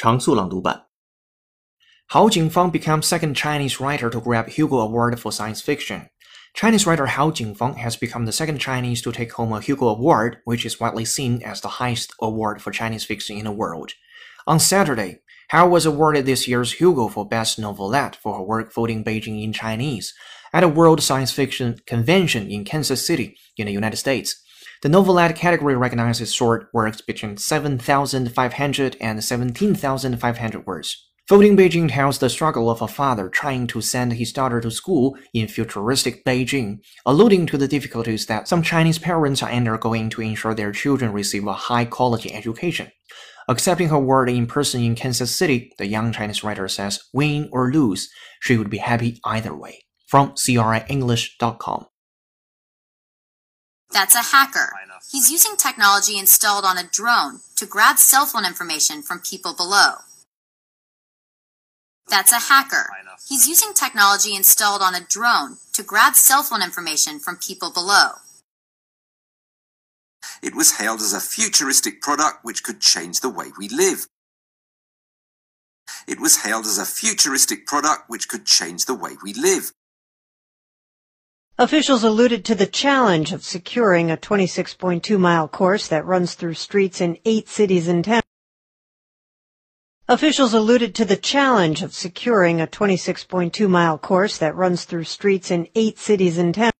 Hao Jingfang becomes second Chinese writer to grab Hugo Award for science fiction. Chinese writer Hao Jingfang has become the second Chinese to take home a Hugo Award, which is widely seen as the highest award for Chinese fiction in the world. On Saturday, Hao was awarded this year's Hugo for Best Novelette for her work *Folding Beijing in Chinese at a World Science Fiction Convention in Kansas City in the United States. The novelette category recognizes short works between 7,500 and 17,500 words. Folding Beijing tells the struggle of a father trying to send his daughter to school in futuristic Beijing, alluding to the difficulties that some Chinese parents are undergoing to ensure their children receive a high quality education. Accepting her word in person in Kansas City, the young Chinese writer says, win or lose, she would be happy either way. From CRIEnglish.com. That's a hacker. He's using technology installed on a drone to grab cell phone information from people below. That's a hacker. He's using technology installed on a drone to grab cell phone information from people below. It was hailed as a futuristic product which could change the way we live. It was hailed as a futuristic product which could change the way we live. Officials alluded to the challenge of securing a 26.2 mile course that runs through streets in eight cities and towns. Officials alluded to the challenge of securing a 26.2 mile course that runs through streets in eight cities and towns.